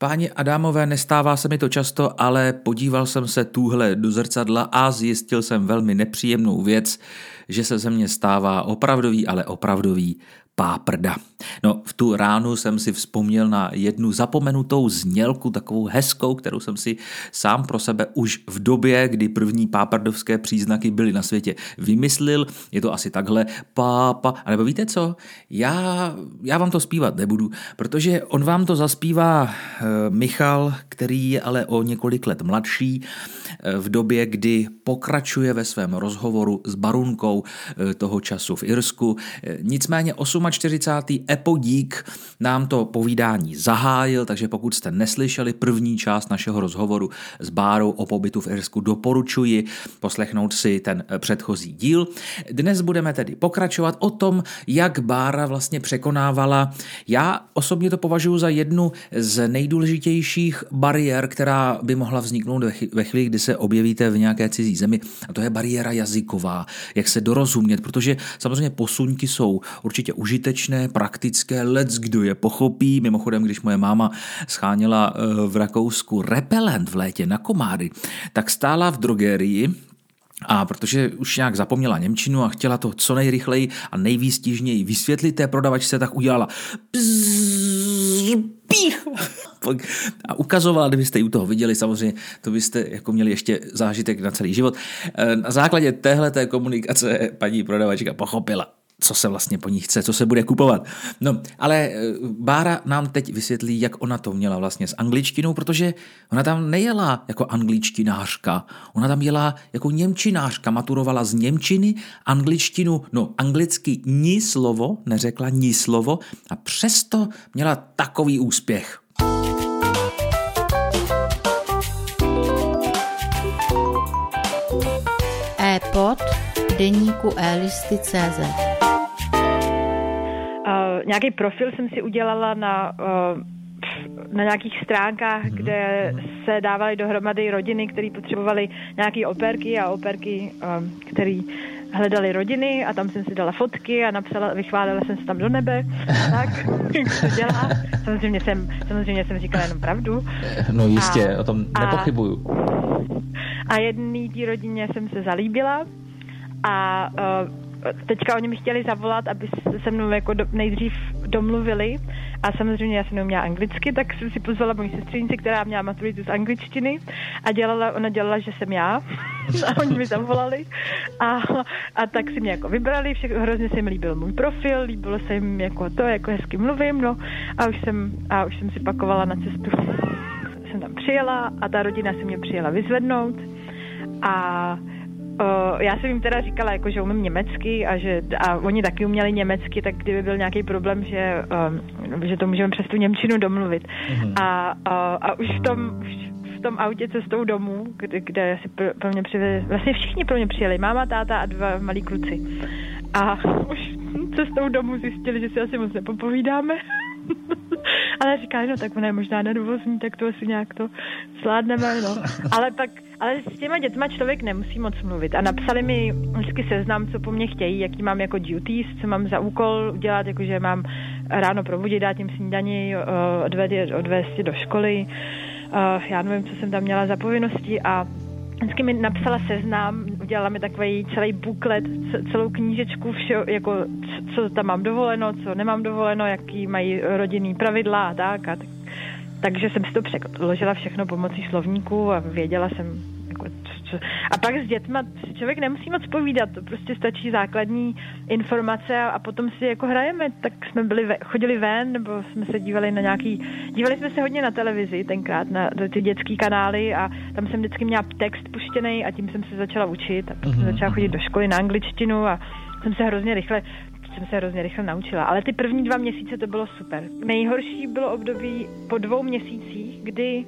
Páni Adámové, nestává se mi to často, ale podíval jsem se tuhle do zrcadla a zjistil jsem velmi nepříjemnou věc, že se ze mě stává opravdový, ale opravdový páprda. No, v tu ránu jsem si vzpomněl na jednu zapomenutou znělku, takovou hezkou, kterou jsem si sám pro sebe už v době, kdy první páprdovské příznaky byly na světě, vymyslil. Je to asi takhle, pápa, a nebo víte co, já, já vám to zpívat nebudu, protože on vám to zaspívá Michal, který je ale o několik let mladší, e, v době, kdy pokračuje ve svém rozhovoru s Barunkou e, toho času v Irsku. Nicméně 8 48. Epodík nám to povídání zahájil, takže pokud jste neslyšeli první část našeho rozhovoru s Bárou o pobytu v Irsku, doporučuji poslechnout si ten předchozí díl. Dnes budeme tedy pokračovat o tom, jak Bára vlastně překonávala. Já osobně to považuji za jednu z nejdůležitějších bariér, která by mohla vzniknout ve chvíli, kdy se objevíte v nějaké cizí zemi. A to je bariéra jazyková, jak se dorozumět, protože samozřejmě posuňky jsou určitě užitečné užitečné, praktické, lec kdo je pochopí. Mimochodem, když moje máma scháněla eh, v Rakousku repelent v létě na komáry, tak stála v drogerii a protože už nějak zapomněla Němčinu a chtěla to co nejrychleji a nejvýstižněji vysvětlit té prodavačce, tak udělala pích. A ukazovala, kdybyste ji u toho viděli, samozřejmě to byste jako měli ještě zážitek na celý život. Eh, na základě téhle komunikace paní prodavačka pochopila, co se vlastně po ní chce, co se bude kupovat. No, ale eh, Bára nám teď vysvětlí, jak ona to měla vlastně s angličtinou, protože ona tam nejela jako angličtinářka, ona tam jela jako němčinářka, maturovala z němčiny, angličtinu, no anglicky ní slovo, neřekla ní slovo a přesto měla takový úspěch. e-pod deníku e-listy.cz nějaký profil jsem si udělala na uh, na nějakých stránkách, mm-hmm. kde se dávaly dohromady rodiny, které potřebovaly nějaké operky a operky, um, které hledali rodiny a tam jsem si dala fotky a napsala, vychválila jsem se tam do nebe, tak, jak se dělá. Samozřejmě jsem, samozřejmě jsem říkala jenom pravdu. No jistě, a, o tom nepochybuju. A, a jedný té rodině jsem se zalíbila a uh, teďka oni mi chtěli zavolat, aby se mnou jako do, nejdřív domluvili. A samozřejmě já jsem neuměla anglicky, tak jsem si pozvala moji sestřenici, která měla maturitu z angličtiny. A dělala, ona dělala, že jsem já. A oni mi zavolali. A, a tak si mě jako vybrali, všechno, hrozně se jim líbil můj profil, líbilo se jim jako to, jako hezky mluvím, no. A už jsem, a už jsem si pakovala na cestu. jsem tam přijela a ta rodina se mě přijela vyzvednout. A Uh, já jsem jim teda říkala, jako, že umím německy a že a oni taky uměli německy, tak kdyby byl nějaký problém, že, uh, že to můžeme přes tu Němčinu domluvit. Mm-hmm. A, uh, a už v tom, už v tom autě cestou domů, kde, kde si pro, pro mě přivez, vlastně všichni pro mě přijeli, máma, táta a dva malí kluci. A už cestou domů zjistili, že si asi moc nepopovídáme. ale říká, no tak ona je možná nervózní, tak to asi nějak to zvládneme, no. Ale pak, ale s těma dětma člověk nemusí moc mluvit. A napsali mi vždycky seznam, co po mně chtějí, jaký mám jako duties, co mám za úkol udělat, jakože mám ráno probudit, dát jim snídaní, odvést, odvést do školy. Já nevím, co jsem tam měla za povinnosti a vždycky mi napsala seznam, udělala mi takový celý buklet, celou knížečku, vše, jako co tam mám dovoleno, co nemám dovoleno, jaký mají rodinný pravidla a tak. A tak takže jsem si to přeložila všechno pomocí slovníku a věděla jsem. A pak s dětma si člověk nemusí moc povídat, to prostě stačí základní informace a, a potom si jako hrajeme, tak jsme byli ve, chodili ven, nebo jsme se dívali na nějaký, dívali jsme se hodně na televizi tenkrát, na, ty dětské kanály a tam jsem vždycky měla text puštěný a tím jsem se začala učit a potom jsem mhm, začala chodit do školy na angličtinu a jsem se hrozně rychle jsem se hrozně rychle naučila. Ale ty první dva měsíce to bylo super. Nejhorší bylo období po dvou měsících, kdy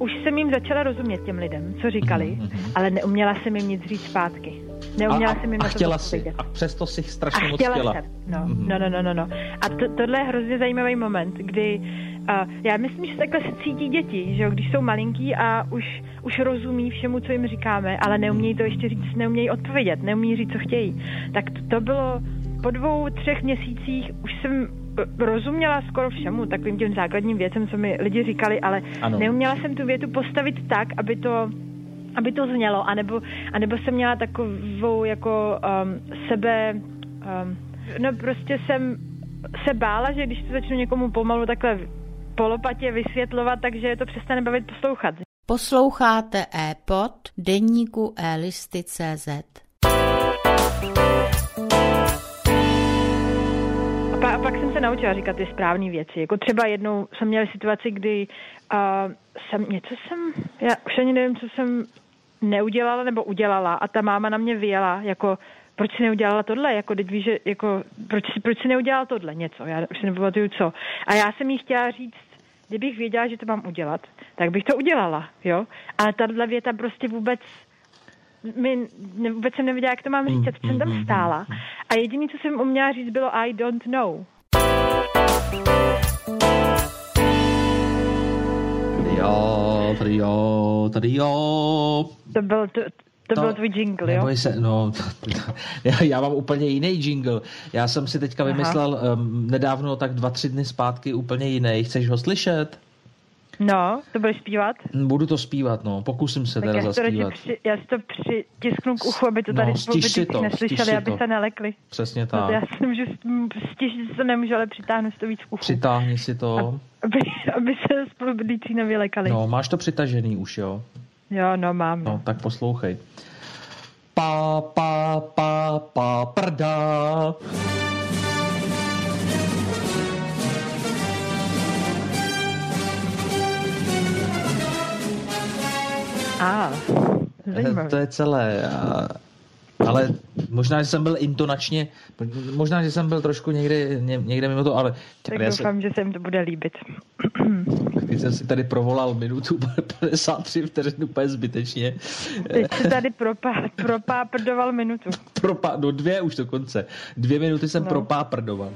už jsem jim začala rozumět těm lidem, co říkali, mm-hmm. ale neuměla jsem jim nic říct zpátky. Neuměla a, jsem jim a, na to chtěla si, a přesto si strašně a moc chtěla. Jsem. No, no, no, no, no, no. A to, tohle je hrozně zajímavý moment, kdy uh, já myslím, že takhle se cítí děti, že jo, když jsou malinký a už, už rozumí všemu, co jim říkáme, ale neumějí to ještě říct, neumějí odpovědět, neumějí říct, co chtějí. Tak to, to bylo po dvou, třech měsících už jsem rozuměla skoro všemu, takovým těm základním věcem, co mi lidi říkali, ale ano. neuměla jsem tu větu postavit tak, aby to aby to znělo, anebo, anebo jsem měla takovou jako um, sebe, um, no prostě jsem se bála, že když to začnu někomu pomalu takhle polopatě vysvětlovat, takže je to přestane bavit poslouchat. Posloucháte e-pod deníku e-listy.cz se naučila říkat ty správné věci. Jako třeba jednou jsem měla situaci, kdy uh, jsem něco jsem, já už ani nevím, co jsem neudělala nebo udělala a ta máma na mě vyjela jako proč si neudělala tohle, jako teď víš, že, jako, proč, proč si neudělala tohle něco, já už si nepamatuju co. A já jsem jí chtěla říct, kdybych věděla, že to mám udělat, tak bych to udělala, jo. Ale tahle věta prostě vůbec mi, ne, vůbec jsem nevěděla, jak to mám říct, a jsem tam mm-hmm. stála. A jediné, co jsem uměla říct, bylo I don't know. Jo, tady jo, tady jo. To byl, to, to no, byl tvůj jingle, jo? Se, no, já, já mám úplně jiný jingle. Já jsem si teďka Aha. vymyslel um, nedávno, tak dva, tři dny zpátky úplně jiný. Chceš ho slyšet? No, to budeš zpívat? Budu to zpívat, no. Pokusím se tak teda já zaspívat. Při, já si to přitisknu k uchu, aby to tady no, spolu si to, neslyšeli, aby to. se nelekli. Přesně tak. No, já si nemůžu, stěžit se nemůžu, ale přitáhnu si to víc k uchu. Přitáhni si to. Aby, aby se spolubydlící nevylekali. No, máš to přitažený už, jo? Jo, no mám. No, no tak poslouchej. Pa, pa, pa, pa, prda. A, To je celé. Ale možná, že jsem byl intonačně, možná, že jsem byl trošku někde, někde mimo to, ale... Tak doufám, se... že se jim to bude líbit. Teď jsem si tady provolal minutu 53 vteřin úplně zbytečně. Teď jsi tady propá, propáprdoval minutu. Propá, no dvě už dokonce. Dvě minuty jsem no. propáprdoval.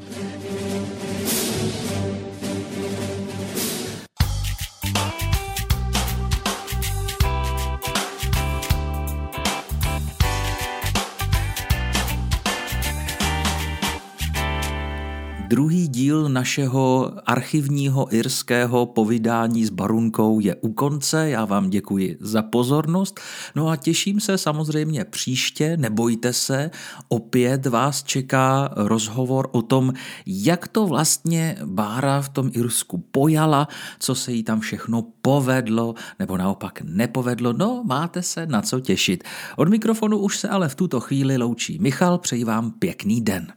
Druhý díl našeho archivního irského povídání s Barunkou je u konce. Já vám děkuji za pozornost. No a těším se samozřejmě příště, nebojte se, opět vás čeká rozhovor o tom, jak to vlastně Bára v tom Irsku pojala, co se jí tam všechno povedlo nebo naopak nepovedlo. No, máte se na co těšit. Od mikrofonu už se ale v tuto chvíli loučí Michal, přeji vám pěkný den.